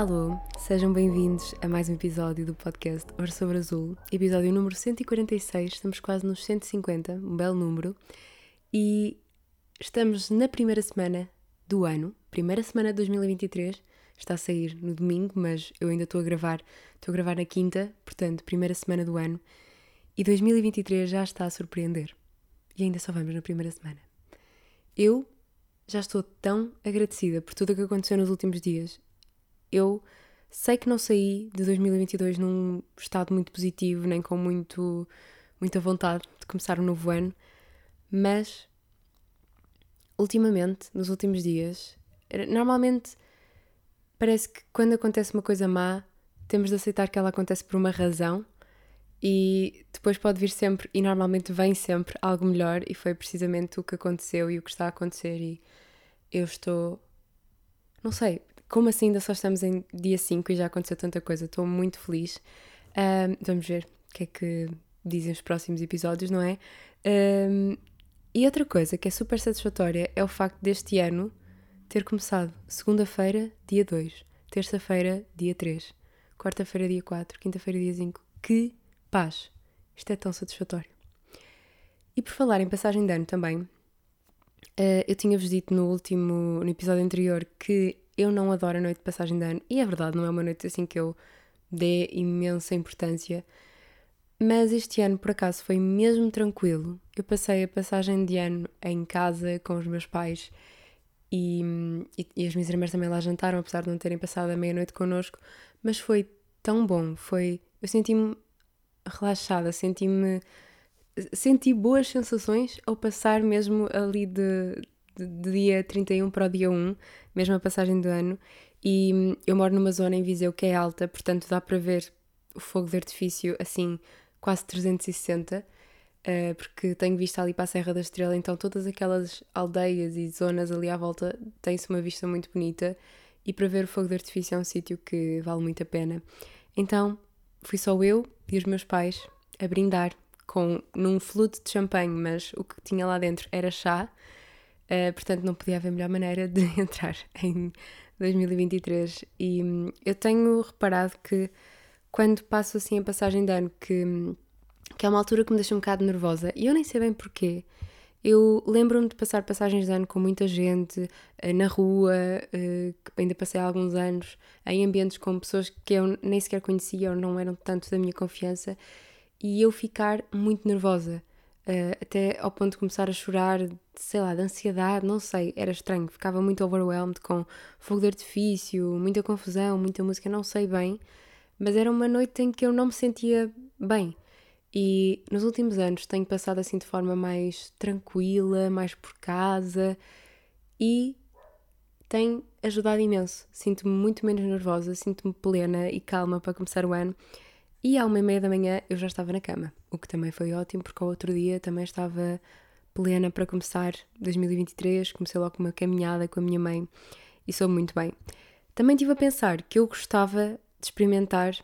Alô, sejam bem-vindos a mais um episódio do podcast Hoje sobre Azul, episódio número 146, estamos quase nos 150, um belo número, e estamos na primeira semana do ano, primeira semana de 2023, está a sair no domingo, mas eu ainda estou a gravar, estou a gravar na quinta, portanto, primeira semana do ano, e 2023 já está a surpreender, e ainda só vamos na primeira semana. Eu já estou tão agradecida por tudo o que aconteceu nos últimos dias eu sei que não saí de 2022 num estado muito positivo, nem com muito, muita vontade de começar um novo ano, mas ultimamente, nos últimos dias, normalmente parece que quando acontece uma coisa má, temos de aceitar que ela acontece por uma razão e depois pode vir sempre, e normalmente vem sempre algo melhor, e foi precisamente o que aconteceu e o que está a acontecer. E eu estou, não sei, como assim ainda só estamos em dia 5 e já aconteceu tanta coisa? Estou muito feliz. Um, vamos ver o que é que dizem os próximos episódios, não é? Um, e outra coisa que é super satisfatória é o facto deste ano ter começado segunda-feira, dia 2, terça-feira, dia 3, quarta-feira, dia 4, quinta-feira, dia 5. Que paz! Isto é tão satisfatório. E por falar em passagem de ano também, uh, eu tinha-vos dito no último, no episódio anterior, que eu não adoro a noite de passagem de ano, e é verdade, não é uma noite assim que eu dê imensa importância, mas este ano por acaso foi mesmo tranquilo. Eu passei a passagem de ano em casa com os meus pais e, e, e as minhas irmãs também lá jantaram, apesar de não terem passado a meia-noite connosco, mas foi tão bom, foi. Eu senti-me relaxada, senti-me. Senti boas sensações ao passar mesmo ali de, de dia 31 para o dia 1, mesmo a passagem do ano, e hum, eu moro numa zona em Viseu que é alta, portanto dá para ver o fogo de artifício assim quase 360, uh, eh, porque tenho vista ali para a Serra da Estrela, então todas aquelas aldeias e zonas ali à volta têm-se uma vista muito bonita. E para ver o fogo de artifício é um sítio que vale muito a pena. Então fui só eu e os meus pais a brindar com num flute de champanhe, mas o que tinha lá dentro era chá Uh, portanto, não podia haver melhor maneira de entrar em 2023. E hum, eu tenho reparado que quando passo assim a passagem de ano, que, hum, que é uma altura que me deixa um bocado nervosa, e eu nem sei bem porquê. Eu lembro-me de passar passagens de ano com muita gente, uh, na rua, uh, ainda passei há alguns anos, em ambientes com pessoas que eu nem sequer conhecia ou não eram tanto da minha confiança, e eu ficar muito nervosa. Uh, até ao ponto de começar a chorar, sei lá, de ansiedade, não sei, era estranho, ficava muito overwhelmed com fogo de artifício, muita confusão, muita música, não sei bem, mas era uma noite em que eu não me sentia bem. E nos últimos anos tenho passado assim de forma mais tranquila, mais por casa e tem ajudado imenso. Sinto-me muito menos nervosa, sinto-me plena e calma para começar o ano e à uma e meia da manhã eu já estava na cama, o que também foi ótimo, porque ao outro dia também estava plena para começar 2023. Comecei logo uma caminhada com a minha mãe e soube muito bem. Também estive a pensar que eu gostava de experimentar,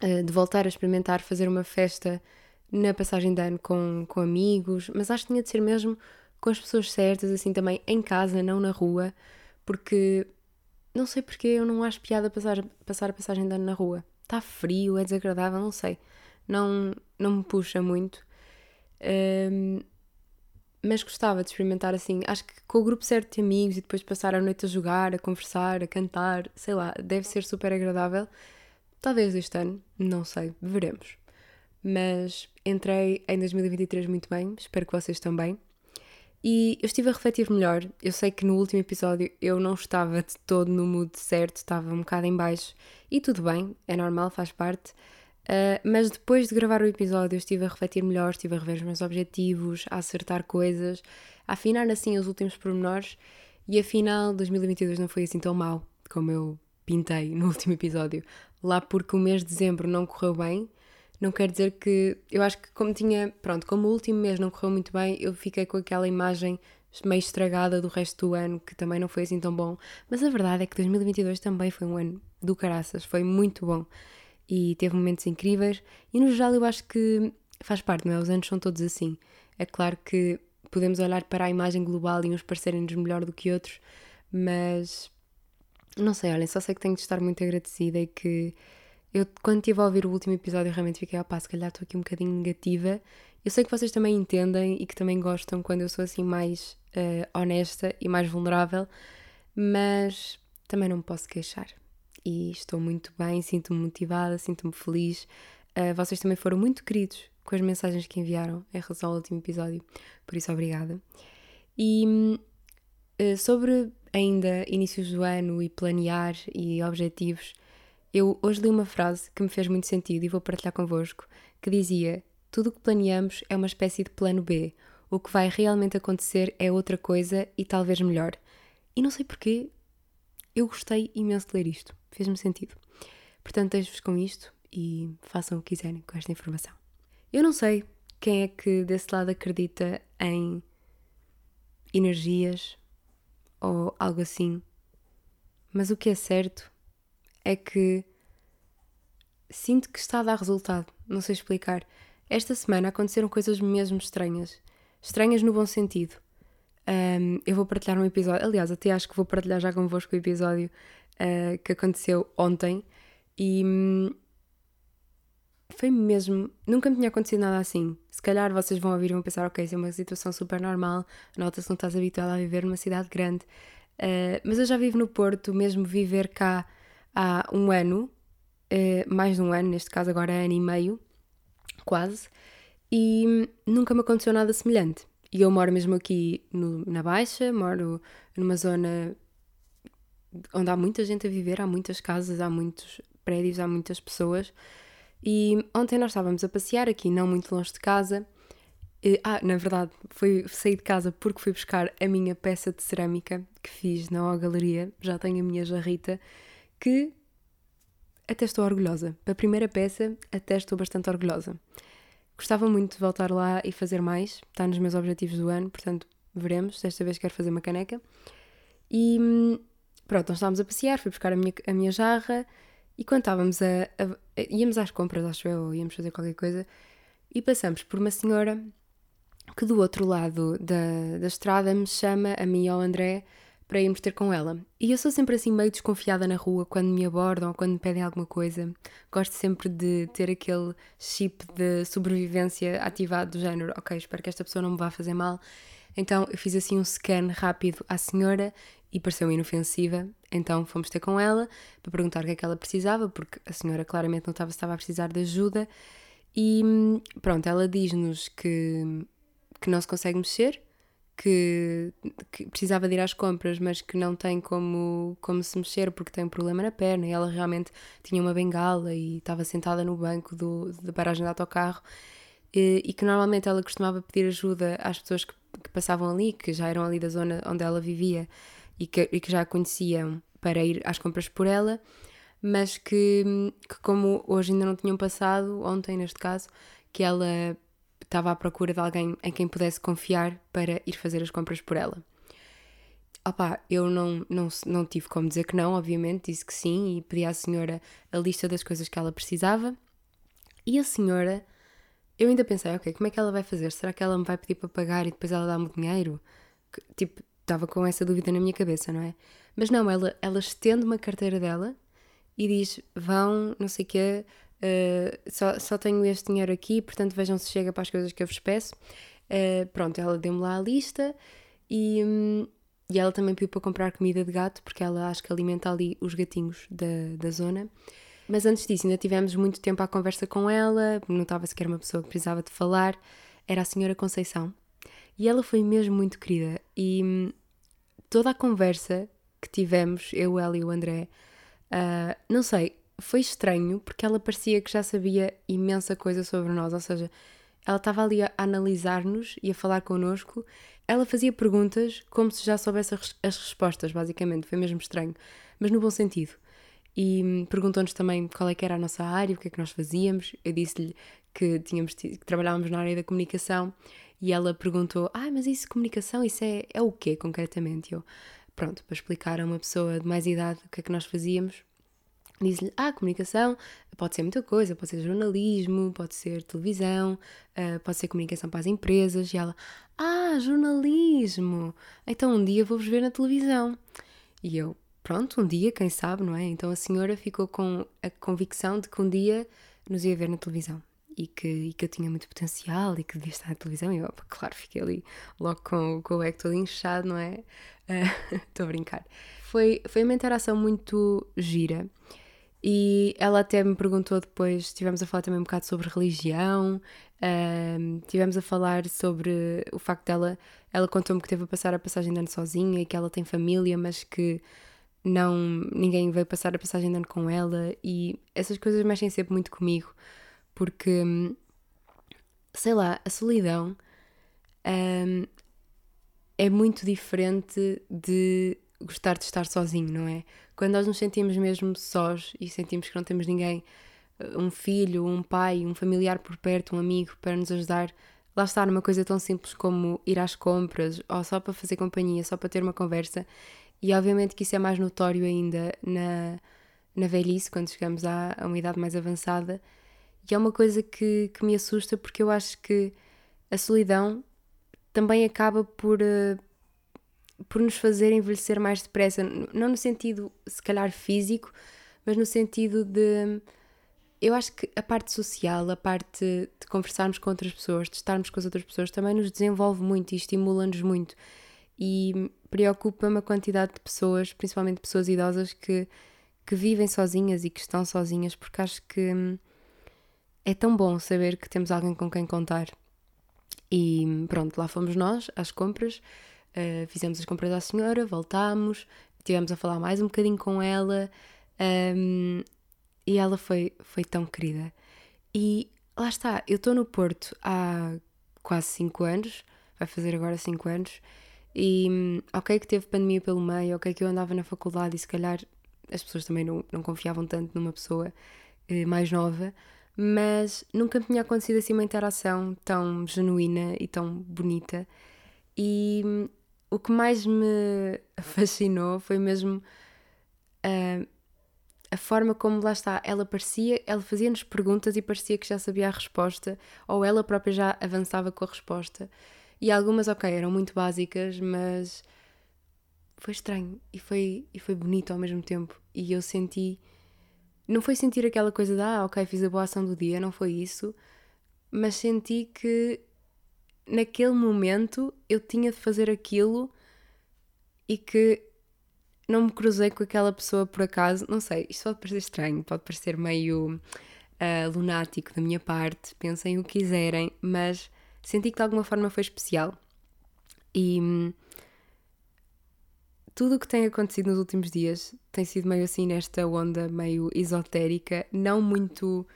eh, de voltar a experimentar fazer uma festa na passagem de ano com, com amigos, mas acho que tinha de ser mesmo com as pessoas certas, assim também em casa, não na rua, porque não sei porque eu não acho piada passar, passar a passagem de ano na rua está frio, é desagradável, não sei. Não, não me puxa muito. Um, mas gostava de experimentar assim. Acho que com o grupo certo de amigos e depois passar a noite a jogar, a conversar, a cantar, sei lá, deve ser super agradável. Talvez este ano, não sei, veremos. Mas entrei em 2023 muito bem, espero que vocês também. E eu estive a refletir melhor. Eu sei que no último episódio eu não estava de todo no mood certo, estava um bocado em baixo. E tudo bem, é normal, faz parte. Uh, mas depois de gravar o episódio, eu estive a refletir melhor, estive a rever os meus objetivos, a acertar coisas, a afinar assim os últimos pormenores. E afinal, 2022 não foi assim tão mal como eu pintei no último episódio. Lá porque o mês de dezembro não correu bem, não quer dizer que. Eu acho que, como tinha. Pronto, como o último mês não correu muito bem, eu fiquei com aquela imagem meio estragada do resto do ano, que também não foi assim tão bom. Mas a verdade é que 2022 também foi um ano do caraças, foi muito bom. E teve momentos incríveis. E no geral eu acho que faz parte, não é? Os anos são todos assim. É claro que podemos olhar para a imagem global e uns parecerem-nos melhor do que outros, mas não sei, olhem, só sei que tenho de estar muito agradecida e que eu, quando estive a ouvir o último episódio, realmente fiquei, opá, se calhar estou aqui um bocadinho negativa. Eu sei que vocês também entendem e que também gostam quando eu sou assim mais uh, honesta e mais vulnerável, mas também não me posso queixar. E estou muito bem, sinto-me motivada, sinto-me feliz. Uh, vocês também foram muito queridos com as mensagens que enviaram em relação ao último episódio, por isso obrigada. E uh, sobre ainda inícios do ano e planear e objetivos, eu hoje li uma frase que me fez muito sentido e vou partilhar convosco, que dizia: Tudo o que planeamos é uma espécie de plano B. O que vai realmente acontecer é outra coisa e talvez melhor. E não sei porquê, eu gostei imenso de ler isto. Fez-me sentido. Portanto, deixo-vos com isto e façam o que quiserem com esta informação. Eu não sei quem é que desse lado acredita em energias ou algo assim, mas o que é certo é que sinto que está a dar resultado. Não sei explicar. Esta semana aconteceram coisas mesmo estranhas. Estranhas no bom sentido. Um, eu vou partilhar um episódio, aliás, até acho que vou partilhar já convosco o episódio uh, que aconteceu ontem e hum, foi mesmo. Nunca me tinha acontecido nada assim. Se calhar vocês vão ouvir e vão pensar, ok, isso é uma situação super normal, nota-se não estás habituada a viver numa cidade grande. Uh, mas eu já vivo no Porto, mesmo viver cá há um ano, uh, mais de um ano, neste caso agora é ano e meio, quase, e nunca me aconteceu nada semelhante. E eu moro mesmo aqui no, na Baixa, moro numa zona onde há muita gente a viver, há muitas casas, há muitos prédios, há muitas pessoas. E ontem nós estávamos a passear aqui, não muito longe de casa. E, ah, na verdade, fui sair de casa porque fui buscar a minha peça de cerâmica que fiz na O Galeria. Já tenho a minha jarrita, que até estou orgulhosa. Para a primeira peça, até estou bastante orgulhosa. Gostava muito de voltar lá e fazer mais, está nos meus objetivos do ano, portanto, veremos. Desta vez quero fazer uma caneca. E pronto, nós estávamos a passear, fui buscar a minha, a minha jarra e quando estávamos a, a, a, íamos às compras, acho eu, ou íamos fazer qualquer coisa, e passamos por uma senhora que do outro lado da, da estrada me chama, a mim e ao André, para irmos ter com ela. E eu sou sempre assim meio desconfiada na rua quando me abordam ou quando me pedem alguma coisa. Gosto sempre de ter aquele chip de sobrevivência ativado do género, ok, espero que esta pessoa não me vá fazer mal. Então eu fiz assim um scan rápido à senhora e pareceu-me inofensiva. Então fomos ter com ela para perguntar o que é que ela precisava, porque a senhora claramente não estava, estava a precisar de ajuda. E pronto, ela diz-nos que, que não se consegue mexer, que, que, precisava de ir às compras, mas que não tem como, como se mexer porque tem um problema na perna. E ela realmente tinha uma bengala e estava sentada no banco do, da paragem de autocarro. E, e, que normalmente ela costumava pedir ajuda às pessoas que, que, passavam ali, que já eram ali da zona onde ela vivia e que, e que já a conheciam para ir às compras por ela, mas que, que como hoje ainda não tinham passado, ontem neste caso, que ela estava à procura de alguém em quem pudesse confiar para ir fazer as compras por ela. Opá, eu não, não, não tive como dizer que não, obviamente, disse que sim e pedi à senhora a lista das coisas que ela precisava. E a senhora, eu ainda pensei, ok, como é que ela vai fazer? Será que ela me vai pedir para pagar e depois ela dá-me o dinheiro? Que, tipo, estava com essa dúvida na minha cabeça, não é? Mas não, ela, ela estende uma carteira dela e diz: vão, não sei o quê, uh, só, só tenho este dinheiro aqui, portanto vejam se chega para as coisas que eu vos peço. Uh, pronto, ela deu-me lá a lista e, um, e ela também pediu para comprar comida de gato, porque ela acho que alimenta ali os gatinhos da, da zona. Mas antes disso, ainda tivemos muito tempo à conversa com ela, não estava sequer uma pessoa que precisava de falar, era a senhora Conceição. E ela foi mesmo muito querida. E hum, toda a conversa que tivemos, eu, ela e o André, uh, não sei, foi estranho porque ela parecia que já sabia imensa coisa sobre nós, ou seja, ela estava ali a analisar-nos e a falar connosco. Ela fazia perguntas como se já soubesse as respostas, basicamente, foi mesmo estranho, mas no bom sentido. E hum, perguntou-nos também qual é que era a nossa área, o que é que nós fazíamos. Eu disse-lhe que, tínhamos, que trabalhávamos na área da comunicação e ela perguntou: Ah, mas isso, comunicação, isso é, é o quê concretamente? Eu, pronto, para explicar a uma pessoa de mais idade o que é que nós fazíamos, disse-lhe: Ah, comunicação pode ser muita coisa, pode ser jornalismo, pode ser televisão, uh, pode ser comunicação para as empresas. E ela: Ah, jornalismo! Então um dia vou-vos ver na televisão. E eu: pronto, um dia, quem sabe, não é? Então a senhora ficou com a convicção de que um dia nos ia ver na televisão e que, e que eu tinha muito potencial e que devia estar na televisão. E eu, claro, fiquei ali logo com, com o ego todo inchado, não é? Estou uh, a brincar. Foi, foi uma interação muito gira. E ela até me perguntou depois, estivemos a falar também um bocado sobre religião, tivemos a falar sobre o facto dela, ela contou-me que teve a passar a passagem de ano sozinha e que ela tem família, mas que não ninguém veio passar a passagem de ano com ela. E essas coisas mexem sempre muito comigo porque sei lá, a solidão um, é muito diferente de gostar de estar sozinho, não é? Quando nós nos sentimos mesmo sós e sentimos que não temos ninguém, um filho, um pai, um familiar por perto, um amigo para nos ajudar, lá está numa coisa tão simples como ir às compras ou só para fazer companhia, só para ter uma conversa, e obviamente que isso é mais notório ainda na, na velhice, quando chegamos à, a uma idade mais avançada. E é uma coisa que, que me assusta porque eu acho que a solidão também acaba por, uh, por nos fazer envelhecer mais depressa. Não no sentido, se calhar, físico, mas no sentido de. Eu acho que a parte social, a parte de conversarmos com outras pessoas, de estarmos com as outras pessoas, também nos desenvolve muito e estimula-nos muito. E preocupa-me a quantidade de pessoas, principalmente pessoas idosas, que, que vivem sozinhas e que estão sozinhas, porque acho que hum, é tão bom saber que temos alguém com quem contar. E pronto, lá fomos nós às compras, uh, fizemos as compras à senhora, voltámos, tivemos a falar mais um bocadinho com ela um, e ela foi, foi tão querida. E lá está, eu estou no Porto há quase 5 anos, vai fazer agora 5 anos, e ok que teve pandemia pelo meio, ok que eu andava na faculdade e se calhar as pessoas também não, não confiavam tanto numa pessoa eh, mais nova, mas nunca me tinha acontecido assim uma interação tão genuína e tão bonita. E hum, o que mais me fascinou foi mesmo uh, a forma como lá está, ela parecia, ela fazia-nos perguntas e parecia que já sabia a resposta, ou ela própria já avançava com a resposta. E algumas, ok, eram muito básicas, mas foi estranho e foi, e foi bonito ao mesmo tempo. E eu senti. Não foi sentir aquela coisa de, ah, ok, fiz a boa ação do dia, não foi isso, mas senti que naquele momento eu tinha de fazer aquilo e que não me cruzei com aquela pessoa por acaso. Não sei, isto pode parecer estranho, pode parecer meio uh, lunático da minha parte, pensem o que quiserem, mas senti que de alguma forma foi especial. E hum, tudo o que tem acontecido nos últimos dias tem sido meio assim nesta onda meio esotérica, não muito.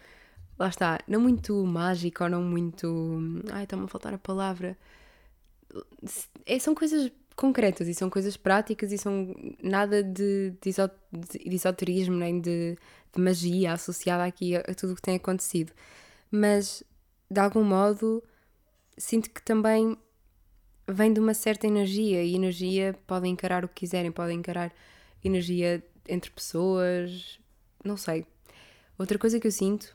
Lá está, não muito mágico ou não muito. Hum, ai, está-me a faltar a palavra. É, são coisas concretas e são coisas práticas e são nada de, de, esoterismo nem de, de, magia associada aqui a, a tudo o que tem acontecido. Mas, de algum modo, sinto que também vem de uma certa energia e energia podem encarar o que quiserem, podem encarar energia entre pessoas, não sei. Outra coisa que eu sinto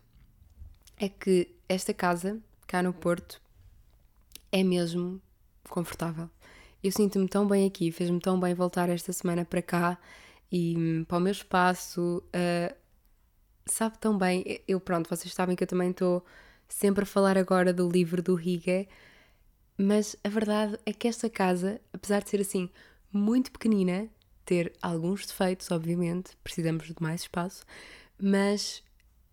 é que esta casa, cá no Porto, é mesmo confortável. Eu sinto-me tão bem aqui, fez-me tão bem voltar esta semana para cá e hum, para o meu espaço. Uh, sabe tão bem, eu pronto, vocês sabem que eu também estou sempre a falar agora do livro do Higa, mas a verdade é que esta casa, apesar de ser assim muito pequenina, ter alguns defeitos, obviamente, precisamos de mais espaço, mas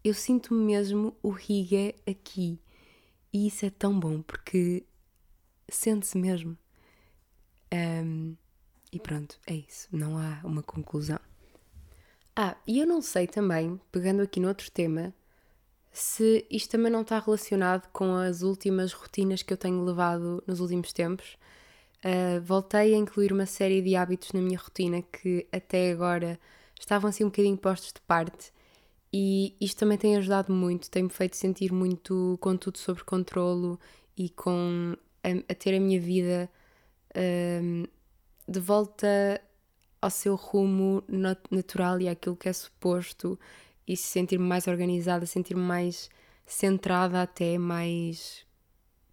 eu sinto-me mesmo o Riga aqui. E isso é tão bom porque sente-se mesmo. Um, e pronto, é isso. Não há uma conclusão. Ah, e eu não sei também, pegando aqui no outro tema, se isto também não está relacionado com as últimas rotinas que eu tenho levado nos últimos tempos. Uh, voltei a incluir uma série de hábitos na minha rotina que até agora estavam assim um bocadinho postos de parte e isto também tem ajudado muito, tem-me feito sentir muito com tudo sobre controlo e com a, a ter a minha vida uh, de volta ao seu rumo natural e àquilo que é suposto e sentir-me mais organizada, sentir-me mais centrada até, mais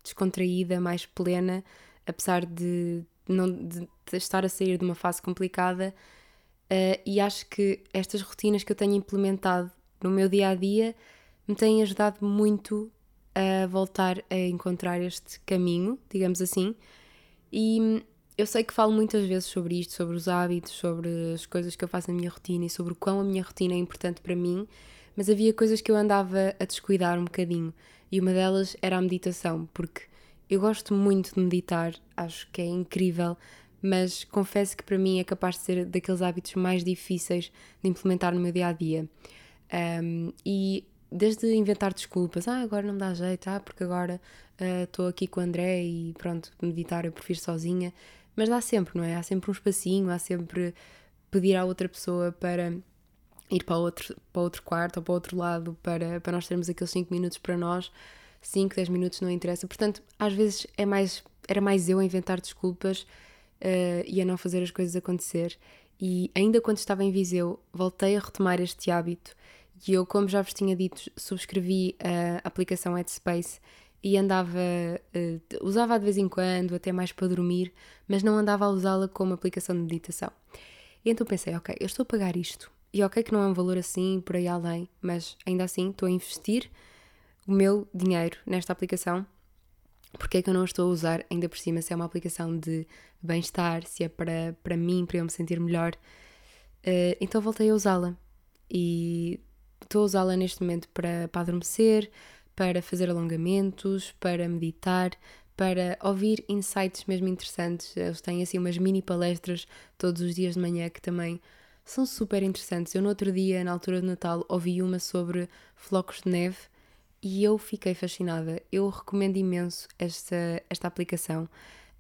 descontraída, mais plena, apesar de, não, de estar a sair de uma fase complicada, Uh, e acho que estas rotinas que eu tenho implementado no meu dia a dia me têm ajudado muito a voltar a encontrar este caminho, digamos assim. E eu sei que falo muitas vezes sobre isto, sobre os hábitos, sobre as coisas que eu faço na minha rotina e sobre o quão a minha rotina é importante para mim, mas havia coisas que eu andava a descuidar um bocadinho. E uma delas era a meditação, porque eu gosto muito de meditar, acho que é incrível, mas confesso que para mim é capaz de ser daqueles hábitos mais difíceis de implementar no meu dia a dia. Um, e desde inventar desculpas, ah, agora não me dá jeito, ah, porque agora ah, estou uh, aqui com o André e pronto, meditar eu prefiro sozinha, mas dá sempre, não é? Há sempre um espacinho, há sempre pedir à outra pessoa para ir para outro, para outro quarto ou para outro lado para, para nós termos aqueles 5 minutos para nós, 5, 10 minutos não interessa. Portanto, às vezes é mais, era mais eu a inventar desculpas uh, e a não fazer as coisas acontecer. E ainda quando estava em Viseu, voltei a retomar este hábito e eu, como já vos tinha dito, subscrevi a aplicação Headspace e andava, uh, usava de vez em quando, até mais para dormir, mas não andava a usá-la como aplicação de meditação. E então pensei, ok, eu estou a pagar isto, e ok que não é um valor assim, por aí além, mas ainda assim estou a investir o meu dinheiro nesta aplicação. Porque é que eu não estou a usar ainda por cima se é uma aplicação de bem-estar, se é para, para mim, para eu me sentir melhor. Uh, então voltei a usá-la e estou a usá-la neste momento para, para adormecer, para fazer alongamentos, para meditar, para ouvir insights mesmo interessantes. Eles têm assim umas mini palestras todos os dias de manhã que também são super interessantes. Eu no outro dia, na altura de Natal, ouvi uma sobre flocos de neve e eu fiquei fascinada. Eu recomendo imenso esta, esta aplicação.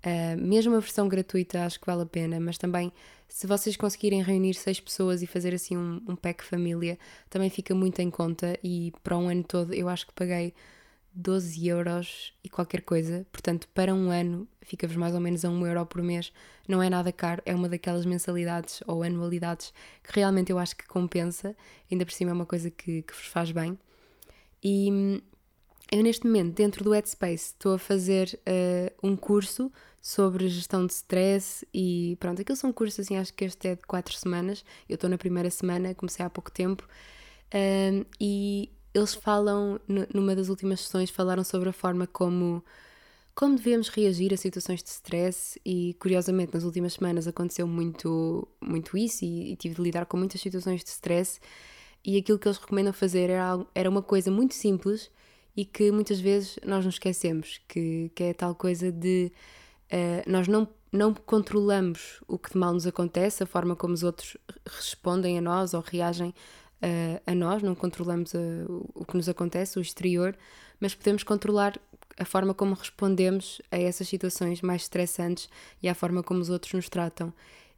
Uh, mesmo a versão gratuita acho que vale a pena, mas também se vocês conseguirem reunir seis pessoas e fazer assim um, um pack família, também fica muito em conta. E para um ano todo eu acho que paguei 12 euros e qualquer coisa, portanto para um ano fica-vos mais ou menos a 1 euro por mês, não é nada caro, é uma daquelas mensalidades ou anualidades que realmente eu acho que compensa, ainda por cima é uma coisa que, que vos faz bem. E hum, eu neste momento, dentro do Headspace, estou a fazer uh, um curso sobre gestão de stress e pronto, aqueles são cursos assim, acho que este é de 4 semanas, eu estou na primeira semana, comecei há pouco tempo, um, e eles falam, numa das últimas sessões, falaram sobre a forma como, como devemos reagir a situações de stress e curiosamente nas últimas semanas aconteceu muito, muito isso e, e tive de lidar com muitas situações de stress. E aquilo que eles recomendam fazer era, era uma coisa muito simples e que muitas vezes nós nos esquecemos, que, que é a tal coisa de uh, nós não, não controlamos o que de mal nos acontece, a forma como os outros respondem a nós ou reagem uh, a nós, não controlamos uh, o que nos acontece, o exterior, mas podemos controlar a forma como respondemos a essas situações mais estressantes e a forma como os outros nos tratam.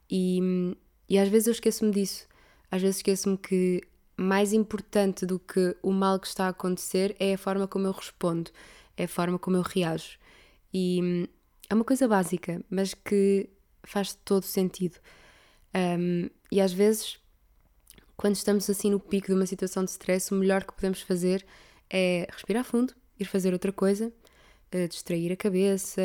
E, e às vezes eu esqueço-me disso. Às vezes esqueço-me que mais importante do que o mal que está a acontecer é a forma como eu respondo, é a forma como eu reajo. E é uma coisa básica, mas que faz todo sentido. Um, e às vezes, quando estamos assim no pico de uma situação de stress, o melhor que podemos fazer é respirar fundo, ir fazer outra coisa, uh, distrair a cabeça,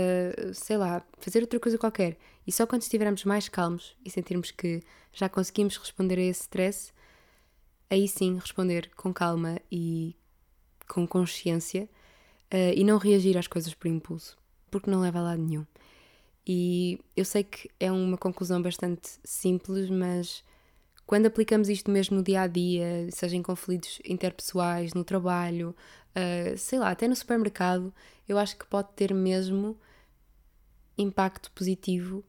sei lá, fazer outra coisa qualquer. E só quando estivermos mais calmos e sentirmos que já conseguimos responder a esse stress, aí sim responder com calma e com consciência uh, e não reagir às coisas por impulso porque não leva a lado nenhum. E eu sei que é uma conclusão bastante simples, mas quando aplicamos isto mesmo no dia a dia, seja em conflitos interpessoais, no trabalho, uh, sei lá, até no supermercado, eu acho que pode ter mesmo impacto positivo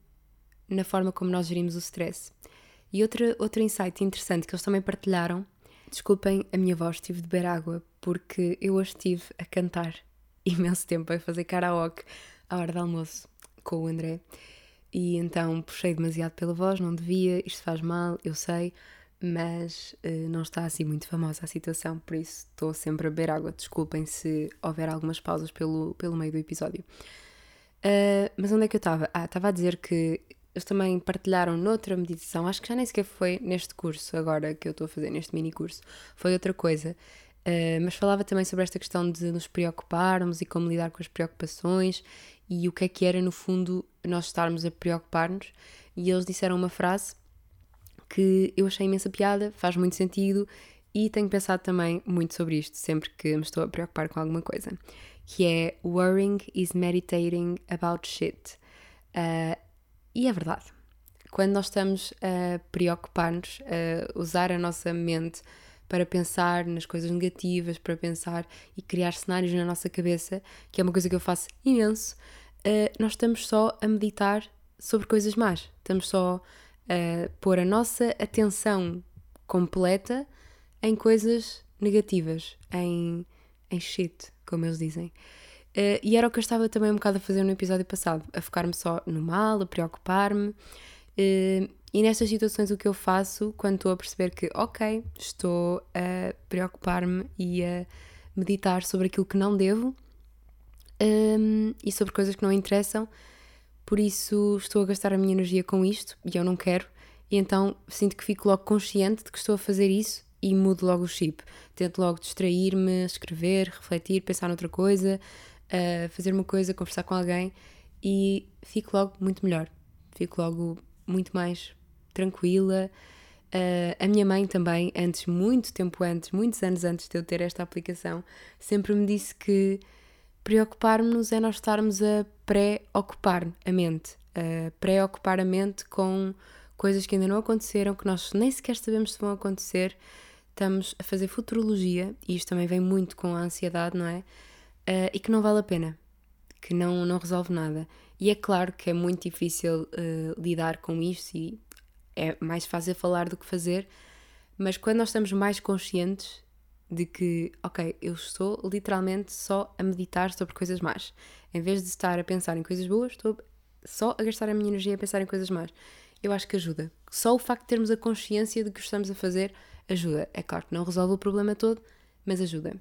na forma como nós gerimos o stress. E outra, outro insight interessante que eles também partilharam, desculpem a minha voz, tive de beber água, porque eu hoje estive a cantar imenso tempo, a fazer karaoke à hora do almoço com o André. E então puxei demasiado pela voz, não devia, isto faz mal, eu sei, mas uh, não está assim muito famosa a situação, por isso estou sempre a beber água. Desculpem se houver algumas pausas pelo, pelo meio do episódio. Uh, mas onde é que eu estava? Ah, estava a dizer que eles também partilharam noutra meditação, acho que já nem sequer foi neste curso agora que eu estou a fazer, neste mini curso, foi outra coisa. Uh, mas falava também sobre esta questão de nos preocuparmos e como lidar com as preocupações e o que é que era, no fundo, nós estarmos a preocupar-nos. E eles disseram uma frase que eu achei imensa piada, faz muito sentido e tenho pensado também muito sobre isto sempre que me estou a preocupar com alguma coisa, que é worrying is meditating about shit. Uh, e é verdade. Quando nós estamos a preocupar-nos, a usar a nossa mente para pensar nas coisas negativas, para pensar e criar cenários na nossa cabeça, que é uma coisa que eu faço imenso, uh, nós estamos só a meditar sobre coisas más. Estamos só a pôr a nossa atenção completa em coisas negativas, em, em shit, como eles dizem. Uh, e era o que eu estava também um bocado a fazer no episódio passado, a focar-me só no mal, a preocupar-me. Uh, e nestas situações o que eu faço quando estou a perceber que, ok, estou a preocupar-me e a meditar sobre aquilo que não devo um, e sobre coisas que não interessam, por isso estou a gastar a minha energia com isto e eu não quero, e então sinto que fico logo consciente de que estou a fazer isso e mudo logo o chip. Tento logo distrair-me, escrever, refletir, pensar noutra coisa, uh, fazer uma coisa, conversar com alguém e fico logo muito melhor. Fico logo muito mais tranquila. Uh, a minha mãe também, antes, muito tempo antes, muitos anos antes de eu ter esta aplicação, sempre me disse que preocupar-nos é nós estarmos a pré-ocupar a mente, a pré-ocupar a mente com coisas que ainda não aconteceram, que nós nem sequer sabemos se vão acontecer. Estamos a fazer futurologia, e isto também vem muito com a ansiedade, não é? Uh, e que não vale a pena, que não, não resolve nada. E é claro que é muito difícil uh, lidar com isto e é mais fácil falar do que fazer, mas quando nós estamos mais conscientes de que, ok, eu estou literalmente só a meditar sobre coisas más, em vez de estar a pensar em coisas boas, estou só a gastar a minha energia a pensar em coisas más. Eu acho que ajuda. Só o facto de termos a consciência de que estamos a fazer ajuda. É claro que não resolve o problema todo, mas ajuda.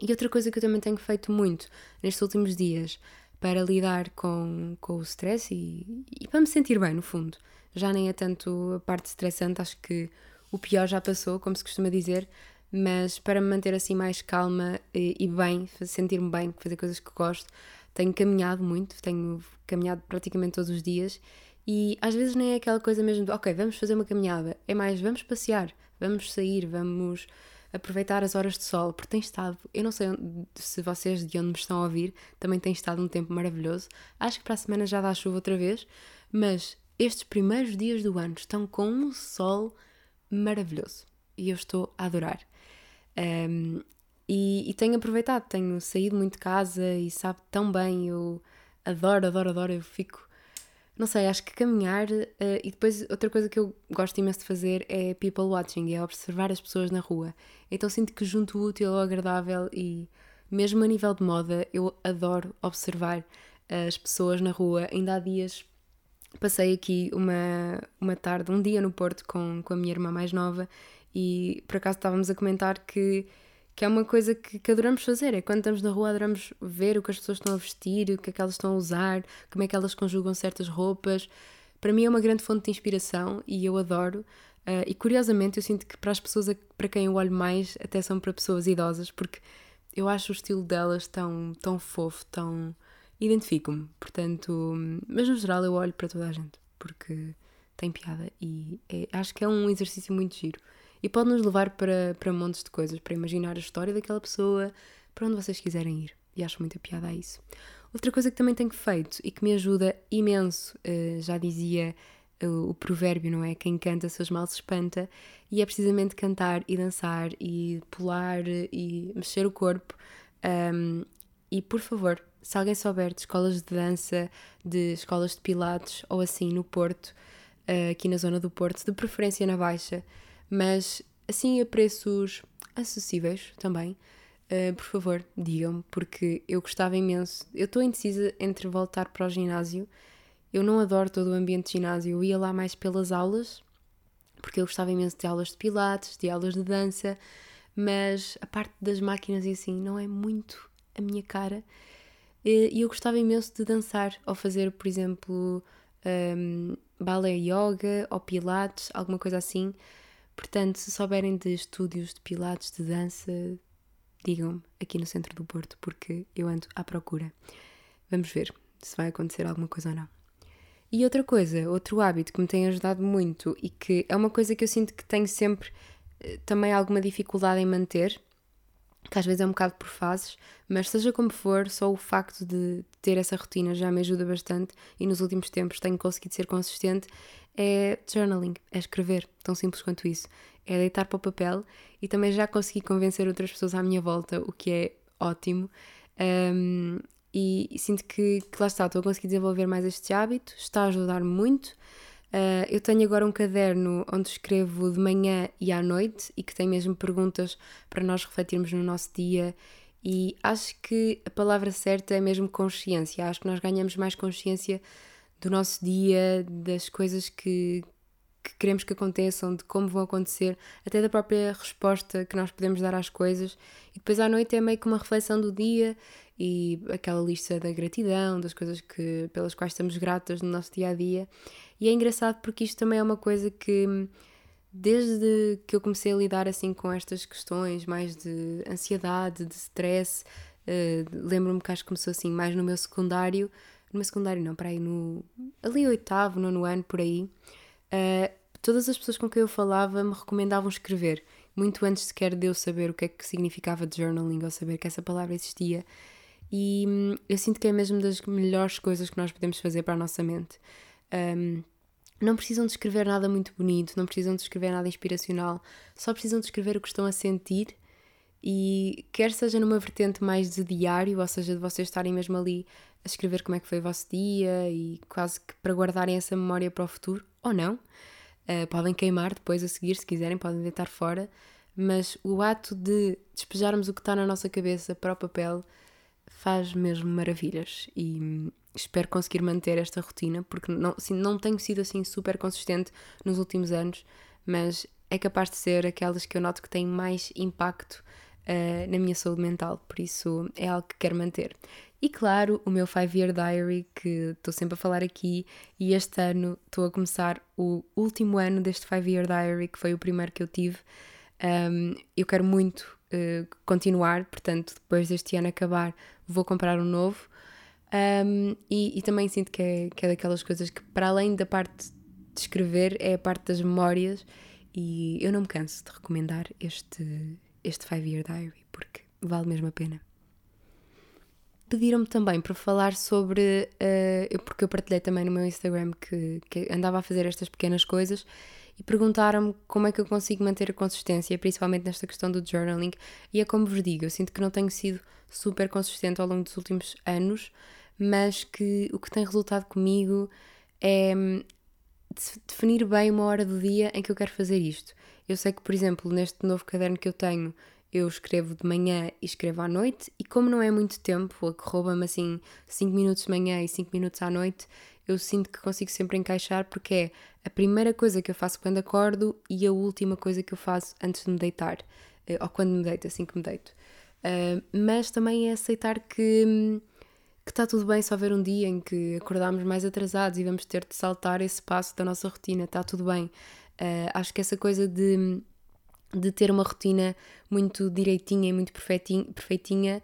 E outra coisa que eu também tenho feito muito nestes últimos dias para lidar com, com o stress e, e para me sentir bem, no fundo, já nem é tanto a parte estressante, acho que o pior já passou, como se costuma dizer, mas para me manter assim mais calma e, e bem, sentir-me bem, fazer coisas que gosto, tenho caminhado muito, tenho caminhado praticamente todos os dias e às vezes nem é aquela coisa mesmo de, ok, vamos fazer uma caminhada, é mais, vamos passear, vamos sair, vamos aproveitar as horas de sol, porque tem estado, eu não sei se vocês de onde me estão a ouvir, também tem estado um tempo maravilhoso. Acho que para a semana já dá chuva outra vez, mas estes primeiros dias do ano estão com um sol maravilhoso e eu estou a adorar. Um, e, e, tenho aproveitado, tenho saído muito de casa e sabe tão bem, eu adoro, adoro, adoro, eu fico, não sei, acho que caminhar uh, e depois outra coisa que eu gosto imenso de fazer é people watching, é observar as pessoas na rua. Então sinto que junto o útil ao agradável e mesmo a nível de moda, eu adoro observar as pessoas na rua. Ainda há dias passei aqui uma, uma tarde, um dia no Porto com, com a minha irmã mais nova e por acaso estávamos a comentar que, que é uma coisa que, que adoramos fazer, é quando estamos na rua adoramos ver o que as pessoas estão a vestir, o que é que elas estão a usar, como é que elas conjugam certas roupas. Para mim é uma grande fonte de inspiração e eu adoro. Uh, e curiosamente eu sinto que para as pessoas para quem eu olho mais até são para pessoas idosas, porque eu acho o estilo delas tão, tão fofo, tão identifico-me, portanto, mas no geral eu olho para toda a gente, porque tem piada e é, acho que é um exercício muito giro e pode nos levar para, para montes de coisas, para imaginar a história daquela pessoa, para onde vocês quiserem ir. E acho muita piada a isso. Outra coisa que também tenho feito e que me ajuda imenso, uh, já dizia uh, o provérbio, não é? Quem canta seus males espanta, e é precisamente cantar e dançar e pular e mexer o corpo. Um, e por favor, se alguém souber de escolas de dança, de escolas de pilates ou assim no Porto, uh, aqui na zona do Porto, de preferência na Baixa, mas assim a preços acessíveis também, uh, por favor, digam-me, porque eu gostava imenso. Eu estou indecisa entre voltar para o ginásio. Eu não adoro todo o ambiente de ginásio, eu ia lá mais pelas aulas, porque eu gostava imenso de aulas de pilates, de aulas de dança, mas a parte das máquinas e assim não é muito a minha cara. E eu gostava imenso de dançar, ou fazer, por exemplo, um, balé yoga ou pilates, alguma coisa assim. Portanto, se souberem de estúdios de pilates, de dança, digam-me aqui no centro do Porto, porque eu ando à procura. Vamos ver se vai acontecer alguma coisa ou não. E outra coisa, outro hábito que me tem ajudado muito e que é uma coisa que eu sinto que tenho sempre eh, também alguma dificuldade em manter, que às vezes é um bocado por fases, mas seja como for, só o facto de ter essa rotina já me ajuda bastante e nos últimos tempos tenho conseguido ser consistente. É journaling, é escrever, tão simples quanto isso. É deitar para o papel e também já consegui convencer outras pessoas à minha volta, o que é ótimo. Um, e, e, sinto que, que lá está, estou a conseguir desenvolver mais este hábito, está a ajudar muito. Uh, eu tenho agora um caderno onde escrevo de manhã e à noite e que tem mesmo perguntas para nós refletirmos no nosso dia. E acho que a palavra certa é mesmo consciência. Acho que nós ganhamos mais consciência do nosso dia, das coisas que, que queremos que aconteçam, de como vão acontecer, até da própria resposta que nós podemos dar às coisas. E depois à noite é meio que uma reflexão do dia e aquela lista da gratidão, das coisas que, pelas quais estamos gratas no nosso dia a dia. E é engraçado porque isto também é uma coisa que, desde que eu comecei a lidar assim com estas questões mais de ansiedade, de stress, uh, lembro-me que acho que começou assim mais no meu secundário, no meu secundário não, para aí, no ali oitavo, nono ano, por aí, uh, todas as pessoas com quem eu falava me recomendavam escrever, muito antes sequer de eu saber o que é que significava journaling ou saber que essa palavra existia. E hum, eu sinto que é mesmo das melhores coisas que nós podemos fazer para a nossa mente. Um, não precisam de escrever nada muito bonito, não precisam de escrever nada inspiracional, só precisam de escrever o que estão a sentir e quer seja numa vertente mais de diário, ou seja, de vocês estarem mesmo ali a escrever como é que foi o vosso dia e quase que para guardarem essa memória para o futuro, ou não. Uh, podem queimar depois a seguir, se quiserem, podem deitar fora, mas o ato de despejarmos o que está na nossa cabeça para o papel faz mesmo maravilhas e espero conseguir manter esta rotina, porque não, assim, não tenho sido assim super consistente nos últimos anos, mas é capaz de ser aquelas que eu noto que têm mais impacto uh, na minha saúde mental, por isso é algo que quero manter. E claro, o meu 5 Year Diary, que estou sempre a falar aqui, e este ano estou a começar o último ano deste 5 Year Diary, que foi o primeiro que eu tive. Um, eu quero muito uh, continuar, portanto, depois deste ano acabar, vou comprar um novo. Um, e, e, também sinto que é, que é daquelas coisas que, para além da parte de escrever, é a parte das memórias. E eu não me canso de recomendar este, este Five Year Diary, porque vale mesmo a pena. Pediram-me também para falar sobre. Uh, porque eu partilhei também no meu Instagram que, que andava a fazer estas pequenas coisas e perguntaram-me como é que eu consigo manter a consistência, principalmente nesta questão do journaling. E é como vos digo, eu sinto que não tenho sido super consistente ao longo dos últimos anos, mas que o que tem resultado comigo é hum, definir bem uma hora do dia em que eu quero fazer isto. Eu sei que, por exemplo, neste novo caderno que eu tenho, eu escrevo de manhã e escrevo à noite, e como não é muito tempo, rouba-me assim 5 minutos de manhã e 5 minutos à noite, eu sinto que consigo sempre encaixar porque é a primeira coisa que eu faço quando acordo e a última coisa que eu faço antes de me deitar, eh, ou quando me deito, assim que me deito. Uh, mas também é aceitar que, que está tudo bem se houver um dia em que acordamos mais atrasados e vamos ter de saltar esse passo da nossa rotina, está tudo bem. Uh, acho que essa coisa de, de ter uma rotina muito direitinha e muito perfeitinha, perfeitinha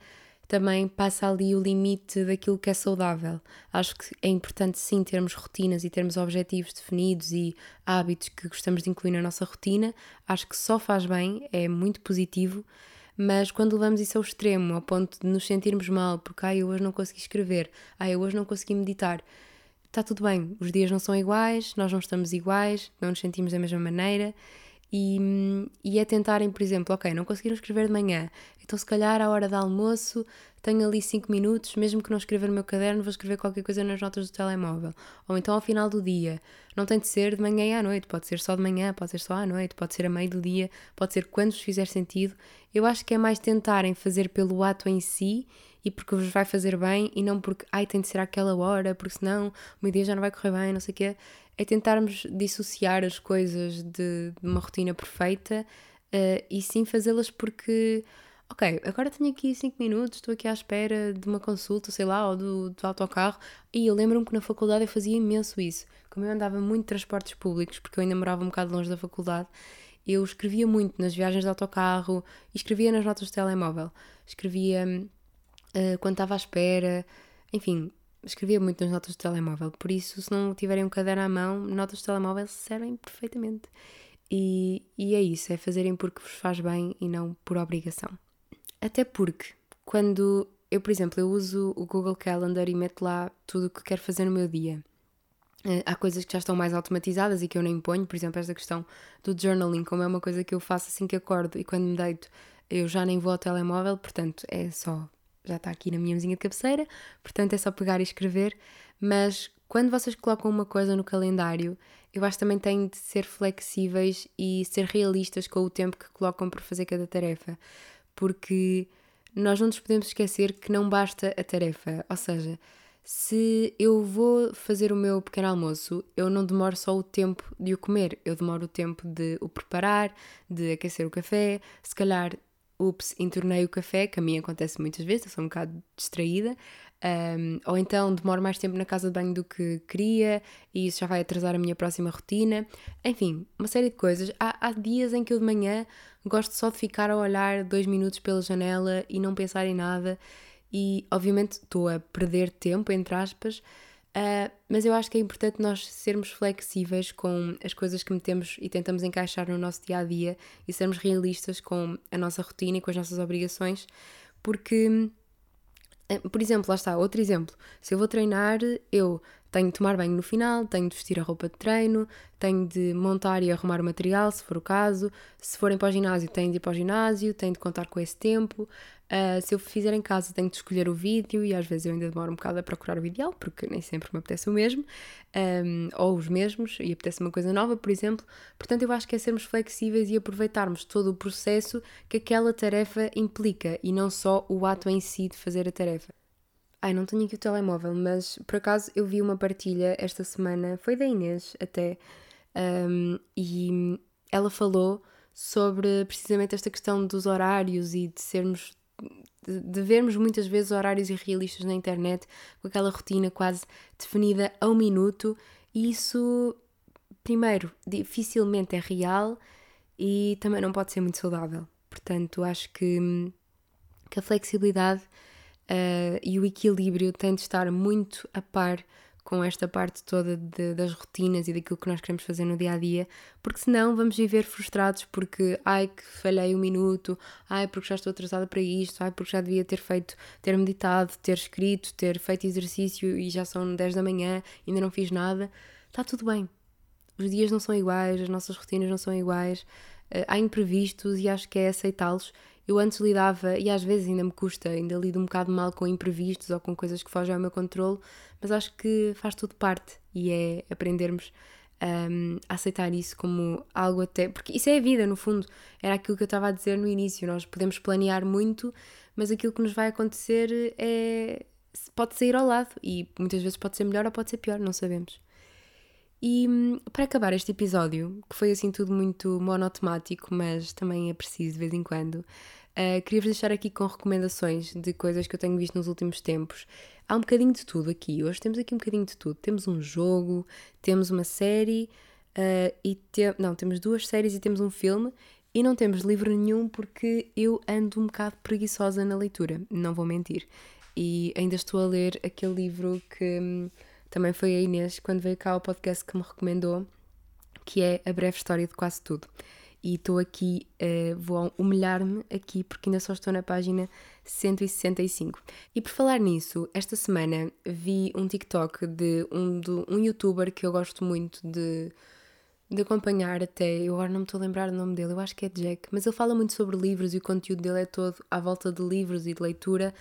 também passa ali o limite daquilo que é saudável. Acho que é importante sim termos rotinas e termos objetivos definidos e hábitos que gostamos de incluir na nossa rotina. Acho que só faz bem, é muito positivo, mas quando levamos isso ao extremo, ao ponto de nos sentirmos mal porque ah, eu hoje não consegui escrever, ah, eu hoje não consegui meditar, está tudo bem, os dias não são iguais, nós não estamos iguais, não nos sentimos da mesma maneira. E, e é tentarem, por exemplo, ok, não conseguiram escrever de manhã, então se calhar à hora do almoço tenho ali 5 minutos, mesmo que não escreva no meu caderno, vou escrever qualquer coisa nas notas do telemóvel. Ou então ao final do dia. Não tem de ser de manhã e à noite, pode ser só de manhã, pode ser só à noite, pode ser a meio do dia, pode ser quando vos fizer sentido. Eu acho que é mais tentarem fazer pelo ato em si e porque vos vai fazer bem e não porque, ai, tem de ser àquela hora, porque senão o meu dia já não vai correr bem, não sei o quê é tentarmos dissociar as coisas de, de uma rotina perfeita uh, e sim fazê-las porque, ok, agora tenho aqui 5 minutos, estou aqui à espera de uma consulta, sei lá, ou do, do autocarro. E eu lembro-me que na faculdade eu fazia imenso isso. Como eu andava muito de transportes públicos, porque eu ainda morava um bocado longe da faculdade, eu escrevia muito nas viagens de autocarro escrevia nas notas do telemóvel. Escrevia uh, quando estava à espera, enfim, escrevia muito nas notas do telemóvel, por isso, se não tiverem um caderno à mão, notas do telemóvel servem perfeitamente. E, e é isso, é fazerem porque vos faz bem e não por obrigação. Até porque, quando eu, por exemplo, eu uso o Google Calendar e meto lá tudo o que quero fazer no meu dia. Uh, há coisas que já estão mais automatizadas e que eu nem ponho, por exemplo, esta questão do journaling, como é uma coisa que eu faço assim que acordo e quando me deito eu já nem vou ao telemóvel, portanto é só, já está aqui na minha mesinha de cabeceira, portanto é só pegar e escrever. Mas quando vocês colocam uma coisa no calendário, eu acho que também têm de ser flexíveis e ser realistas com o tempo que colocam para fazer cada tarefa, porque nós não nos podemos esquecer que não basta a tarefa, ou seja, se eu vou fazer o meu pequeno almoço, eu não demoro só o tempo de o comer, eu demoro o tempo de o preparar, de aquecer o café, se calhar ups, entornei o café, que a mim acontece muitas vezes, eu sou um bocado distraída, um, ou então demoro mais tempo na casa de banho do que queria e isso já vai atrasar a minha próxima rotina. Enfim, uma série de coisas. Há, há dias em que eu de manhã gosto só de ficar a olhar dois minutos pela janela e não pensar em nada, e obviamente estou a perder tempo, entre aspas. Uh, mas eu acho que é importante nós sermos flexíveis com as coisas que metemos e tentamos encaixar no nosso dia a dia e sermos realistas com a nossa rotina e com as nossas obrigações, porque, por exemplo, lá está, outro exemplo: se eu vou treinar, eu tenho de tomar banho no final, tenho de vestir a roupa de treino, tenho de montar e arrumar o material, se for o caso. Se forem para o ginásio, tenho de ir para o ginásio, tenho de contar com esse tempo. Uh, se eu fizer em casa, tenho de escolher o vídeo e às vezes eu ainda demoro um bocado a procurar o ideal, porque nem sempre me apetece o mesmo, um, ou os mesmos, e apetece uma coisa nova, por exemplo. Portanto, eu acho que é sermos flexíveis e aproveitarmos todo o processo que aquela tarefa implica e não só o ato em si de fazer a tarefa. Ai, não tenho aqui o telemóvel, mas por acaso eu vi uma partilha esta semana, foi da Inês até, um, e ela falou sobre precisamente esta questão dos horários e de sermos. De, vermos muitas vezes horários irrealistas na internet com aquela rotina quase definida ao minuto, e isso, primeiro, dificilmente é real e também não pode ser muito saudável. Portanto, acho que, que a flexibilidade uh, e o equilíbrio tem de estar muito a par com esta parte toda de, das rotinas e daquilo que nós queremos fazer no dia a dia, porque senão vamos viver frustrados porque ai que falhei um minuto, ai porque já estou atrasada para isto, ai porque já devia ter feito, ter meditado, ter escrito, ter feito exercício e já são 10 da manhã, ainda não fiz nada. Está tudo bem. Os dias não são iguais, as nossas rotinas não são iguais, uh, há imprevistos e acho que é aceitá-los eu antes lidava, e às vezes ainda me custa, ainda lido um bocado mal com imprevistos ou com coisas que fogem ao meu controle, mas acho que faz tudo parte e é aprendermos um, a aceitar isso como algo até. Porque isso é a vida, no fundo. Era aquilo que eu estava a dizer no início. Nós podemos planear muito, mas aquilo que nos vai acontecer é. pode sair ao lado e muitas vezes pode ser melhor ou pode ser pior, não sabemos. E hum, para acabar este episódio, que foi assim tudo muito monotemático, mas também é preciso de vez em quando, uh, queria-vos deixar aqui com recomendações de coisas que eu tenho visto nos últimos tempos. Há um bocadinho de tudo aqui. Hoje temos aqui um bocadinho de tudo. Temos um jogo, temos uma série uh, e te... não, temos duas séries e temos um filme. E não temos livro nenhum porque eu ando um bocado preguiçosa na leitura, não vou mentir. E ainda estou a ler aquele livro que hum, também foi a Inês, quando veio cá ao podcast, que me recomendou, que é A Breve História de Quase Tudo. E estou aqui, uh, vou humilhar-me aqui porque ainda só estou na página 165. E por falar nisso, esta semana vi um TikTok de um, de um youtuber que eu gosto muito de, de acompanhar até, eu agora não me estou a lembrar o nome dele, eu acho que é Jack, mas ele fala muito sobre livros e o conteúdo dele é todo à volta de livros e de leitura.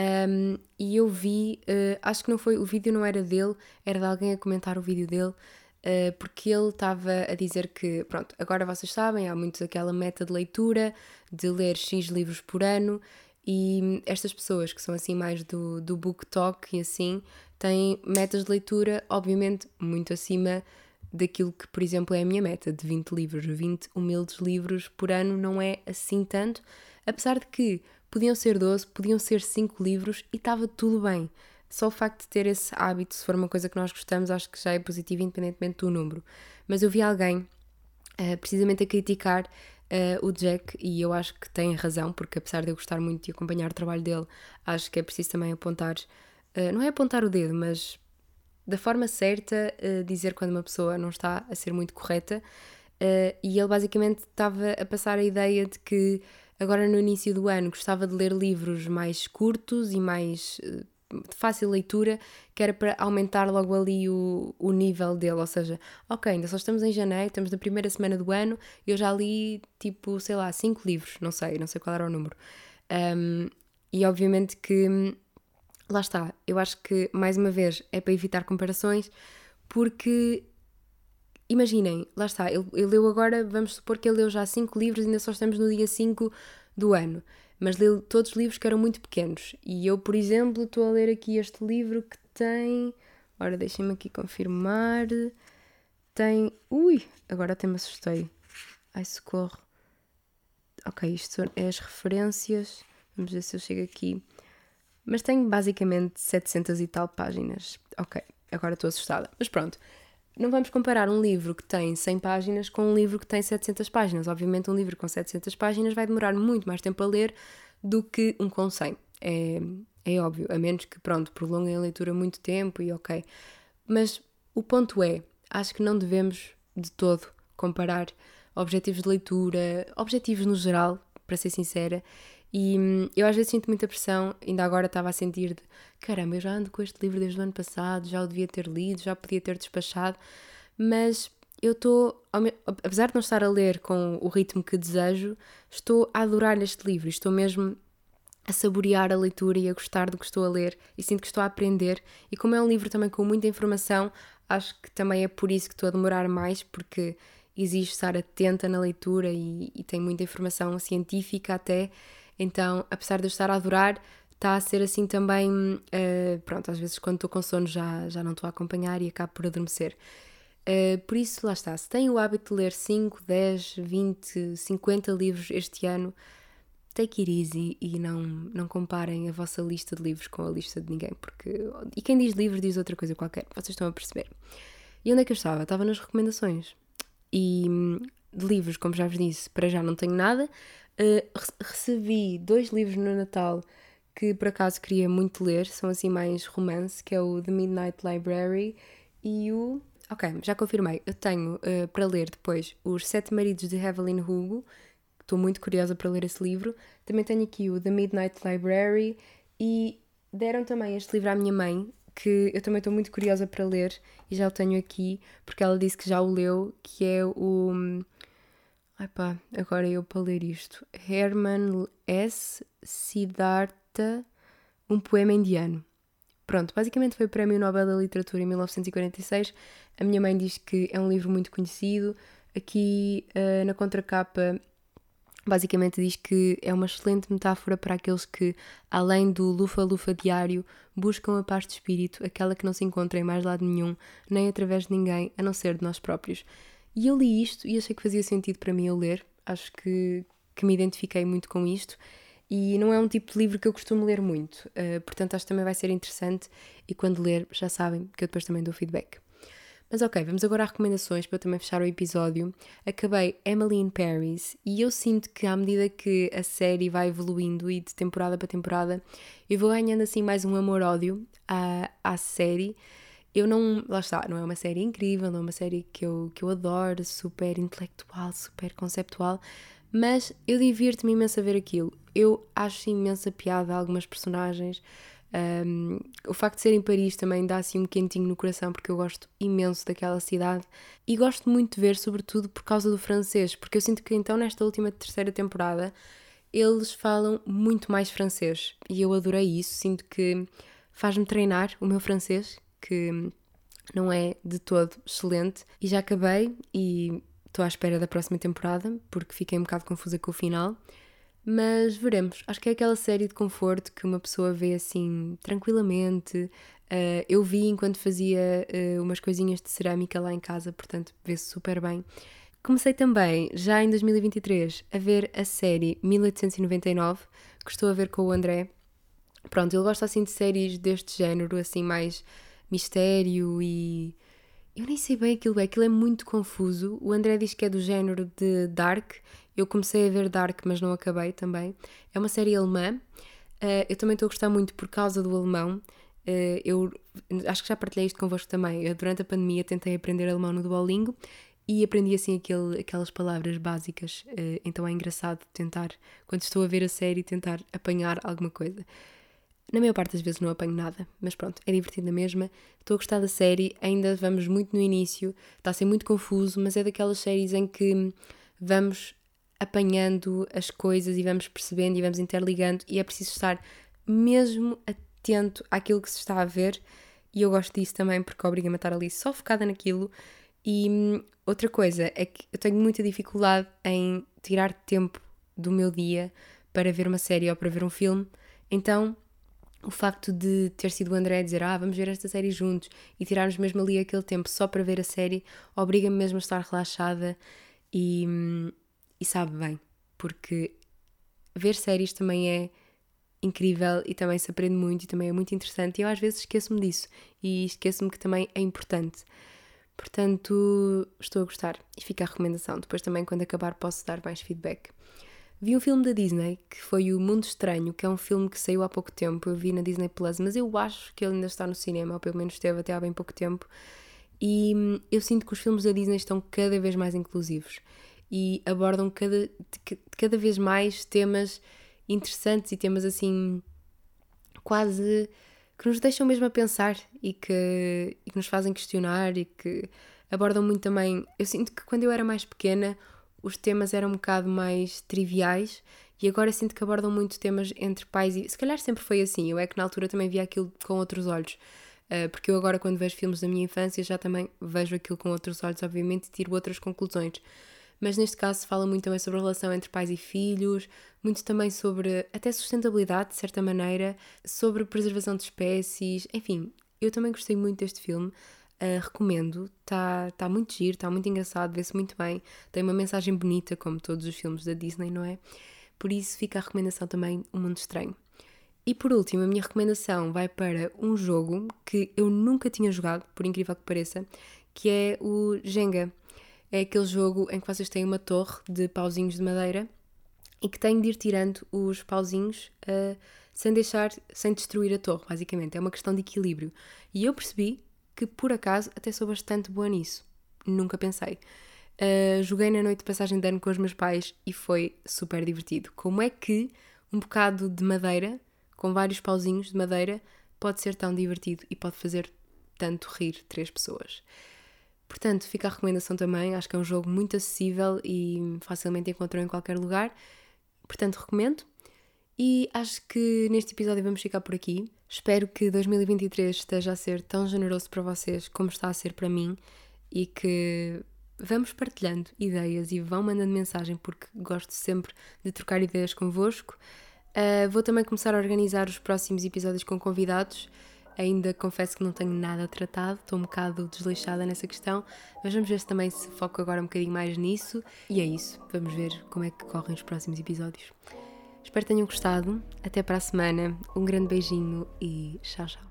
Um, e eu vi, uh, acho que não foi, o vídeo não era dele, era de alguém a comentar o vídeo dele, uh, porque ele estava a dizer que, pronto, agora vocês sabem, há muito aquela meta de leitura, de ler X livros por ano, e estas pessoas que são assim mais do, do book talk e assim, têm metas de leitura, obviamente, muito acima daquilo que, por exemplo, é a minha meta, de 20 livros. 20 humildes livros por ano não é assim tanto, apesar de que Podiam ser 12, podiam ser 5 livros e estava tudo bem. Só o facto de ter esse hábito, se for uma coisa que nós gostamos, acho que já é positivo, independentemente do número. Mas eu vi alguém uh, precisamente a criticar uh, o Jack e eu acho que tem razão, porque apesar de eu gostar muito de acompanhar o trabalho dele, acho que é preciso também apontar uh, não é apontar o dedo, mas da forma certa dizer quando uma pessoa não está a ser muito correta. E ele basicamente estava a passar a ideia de que agora no início do ano gostava de ler livros mais curtos e mais de fácil leitura, que era para aumentar logo ali o, o nível dele. Ou seja, ok, ainda só estamos em janeiro, estamos na primeira semana do ano, e eu já li tipo, sei lá, cinco livros, não sei, não sei qual era o número. Um, e obviamente que lá está, eu acho que mais uma vez é para evitar comparações, porque imaginem, lá está, ele, ele leu agora, vamos supor que ele leu já cinco livros ainda só estamos no dia 5 do ano, mas leu todos os livros que eram muito pequenos. E eu, por exemplo, estou a ler aqui este livro que tem. Ora, deixem-me aqui confirmar. Tem. Ui! Agora até me assustei. Ai, socorro. Ok, isto é as referências. Vamos ver se eu chego aqui. Mas tem basicamente 700 e tal páginas. Ok, agora estou assustada. Mas pronto, não vamos comparar um livro que tem 100 páginas com um livro que tem 700 páginas. Obviamente, um livro com 700 páginas vai demorar muito mais tempo a ler do que um com 100. É, é óbvio, a menos que, pronto, prolonguem a leitura muito tempo e ok. Mas o ponto é, acho que não devemos de todo comparar objetivos de leitura, objetivos no geral, para ser sincera, e hum, eu às vezes sinto muita pressão, ainda agora estava a sentir de caramba, eu já ando com este livro desde o ano passado, já o devia ter lido, já podia ter despachado, mas eu estou, apesar de não estar a ler com o ritmo que desejo, estou a adorar este livro, estou mesmo a saborear a leitura e a gostar do que estou a ler e sinto que estou a aprender. E como é um livro também com muita informação, acho que também é por isso que estou a demorar mais, porque exige estar atenta na leitura e, e tem muita informação científica até. Então, apesar de eu estar a adorar, está a ser assim também. Uh, pronto, às vezes quando estou com sono já, já não estou a acompanhar e acabo por adormecer. Uh, por isso, lá está. Se têm o hábito de ler 5, 10, 20, 50 livros este ano, take it easy e não, não comparem a vossa lista de livros com a lista de ninguém. Porque, e quem diz livros diz outra coisa qualquer, vocês estão a perceber. E onde é que eu estava? Estava nas recomendações. E hum, de livros, como já vos disse, para já não tenho nada. Uh, recebi dois livros no Natal que por acaso queria muito ler, são assim mais romance, que é o The Midnight Library e o. Ok, já confirmei. Eu tenho uh, para ler depois Os Sete Maridos de Evelyn Hugo, estou muito curiosa para ler esse livro. Também tenho aqui o The Midnight Library e deram também este livro à minha mãe, que eu também estou muito curiosa para ler e já o tenho aqui, porque ela disse que já o leu, que é o hum, Ai pá, agora eu para ler isto. Herman S. Siddhartha, um poema indiano. Pronto, basicamente foi o Prémio Nobel da Literatura em 1946. A minha mãe diz que é um livro muito conhecido. Aqui uh, na contracapa, basicamente diz que é uma excelente metáfora para aqueles que, além do lufa-lufa diário, buscam a paz de espírito, aquela que não se encontra em mais lado nenhum, nem através de ninguém, a não ser de nós próprios. E eu li isto e achei que fazia sentido para mim eu ler. Acho que, que me identifiquei muito com isto. E não é um tipo de livro que eu costumo ler muito. Uh, portanto, acho que também vai ser interessante. E quando ler, já sabem que eu depois também dou feedback. Mas ok, vamos agora às recomendações para eu também fechar o episódio. Acabei Emily in Paris e eu sinto que à medida que a série vai evoluindo e de temporada para temporada, eu vou ganhando assim mais um amor-ódio à, à série eu não. Lá está, não é uma série incrível, não é uma série que eu, que eu adoro, super intelectual, super conceptual, mas eu divirto-me imenso a ver aquilo. Eu acho imensa piada algumas personagens. Um, o facto de ser em Paris também dá assim um quentinho no coração porque eu gosto imenso daquela cidade e gosto muito de ver, sobretudo por causa do francês, porque eu sinto que então nesta última terceira temporada eles falam muito mais francês e eu adorei isso. Sinto que faz-me treinar o meu francês que não é de todo excelente. E já acabei e estou à espera da próxima temporada, porque fiquei um bocado confusa com o final. Mas veremos. Acho que é aquela série de conforto que uma pessoa vê assim tranquilamente. Uh, eu vi enquanto fazia uh, umas coisinhas de cerâmica lá em casa, portanto vê-se super bem. Comecei também, já em 2023, a ver a série 1899, que estou a ver com o André. Pronto, ele gosta assim de séries deste género, assim mais mistério e. Eu nem sei bem aquilo, é. Aquilo é muito confuso. O André diz que é do género de Dark. Eu comecei a ver Dark, mas não acabei também. É uma série alemã. Uh, eu também estou a gostar muito por causa do alemão. Uh, eu acho que já partilhei isto convosco também. Eu, durante a pandemia, tentei aprender alemão no Duolingo e aprendi assim aquele, aquelas palavras básicas. Uh, então é engraçado tentar, quando estou a ver a série, tentar apanhar alguma coisa. Na maior parte das vezes não apanho nada, mas pronto, é divertido na mesma. Estou a gostar da série, ainda vamos muito no início, está a ser muito confuso, mas é daquelas séries em que vamos apanhando as coisas e vamos percebendo e vamos interligando e é preciso estar mesmo atento àquilo que se está a ver e eu gosto disso também porque obriga-me a estar ali só focada naquilo e hum, outra coisa é que eu tenho muita dificuldade em tirar tempo do meu dia para ver uma série ou para ver um filme, então o facto de ter sido o André a dizer ah, vamos ver esta série juntos e tirarmos mesmo ali aquele tempo só para ver a série obriga-me mesmo a estar relaxada e, e sabe bem, porque ver séries também é incrível e também se aprende muito e também é muito interessante e eu às vezes esqueço-me disso e esqueço-me que também é importante. Portanto, estou a gostar e fica a recomendação. Depois também quando acabar posso dar mais feedback. Vi um filme da Disney que foi O Mundo Estranho, que é um filme que saiu há pouco tempo. Eu vi na Disney Plus, mas eu acho que ele ainda está no cinema, ou pelo menos esteve até há bem pouco tempo. E hum, eu sinto que os filmes da Disney estão cada vez mais inclusivos e abordam cada, cada vez mais temas interessantes e temas assim quase que nos deixam mesmo a pensar e que, e que nos fazem questionar e que abordam muito também. Eu sinto que quando eu era mais pequena os temas eram um bocado mais triviais e agora sinto que abordam muito temas entre pais e. Se calhar sempre foi assim, eu é que na altura também via aquilo com outros olhos. Uh, porque eu agora, quando vejo filmes da minha infância, já também vejo aquilo com outros olhos, obviamente, e tiro outras conclusões mas neste caso fala muito também sobre a relação entre pais e filhos, muito também sobre até sustentabilidade, de certa maneira, sobre preservação de espécies, enfim, eu também gostei muito deste filme. Uh, recomendo, está tá muito giro, está muito engraçado, vê-se muito bem, tem uma mensagem bonita, como todos os filmes da Disney, não é? Por isso fica a recomendação também O Mundo Estranho. E por último, a minha recomendação vai para um jogo que eu nunca tinha jogado, por incrível que pareça, que é o Jenga é aquele jogo em que vocês têm uma torre de pauzinhos de madeira e que têm de ir tirando os pauzinhos uh, sem deixar, sem destruir a torre, basicamente. É uma questão de equilíbrio. E eu percebi que, por acaso, até sou bastante boa nisso. Nunca pensei. Uh, joguei na noite de passagem de ano com os meus pais e foi super divertido. Como é que um bocado de madeira, com vários pauzinhos de madeira, pode ser tão divertido e pode fazer tanto rir três pessoas? Portanto, fica a recomendação também. Acho que é um jogo muito acessível e facilmente encontrou em qualquer lugar. Portanto, recomendo. E acho que neste episódio vamos ficar por aqui. Espero que 2023 esteja a ser tão generoso para vocês como está a ser para mim e que vamos partilhando ideias e vão mandando mensagem porque gosto sempre de trocar ideias convosco. Uh, vou também começar a organizar os próximos episódios com convidados. Ainda confesso que não tenho nada tratado, estou um bocado desleixada nessa questão, mas vamos ver se também se foco agora um bocadinho mais nisso. E é isso, vamos ver como é que correm os próximos episódios. Espero que tenham gostado. Até para a semana. Um grande beijinho e tchau, tchau.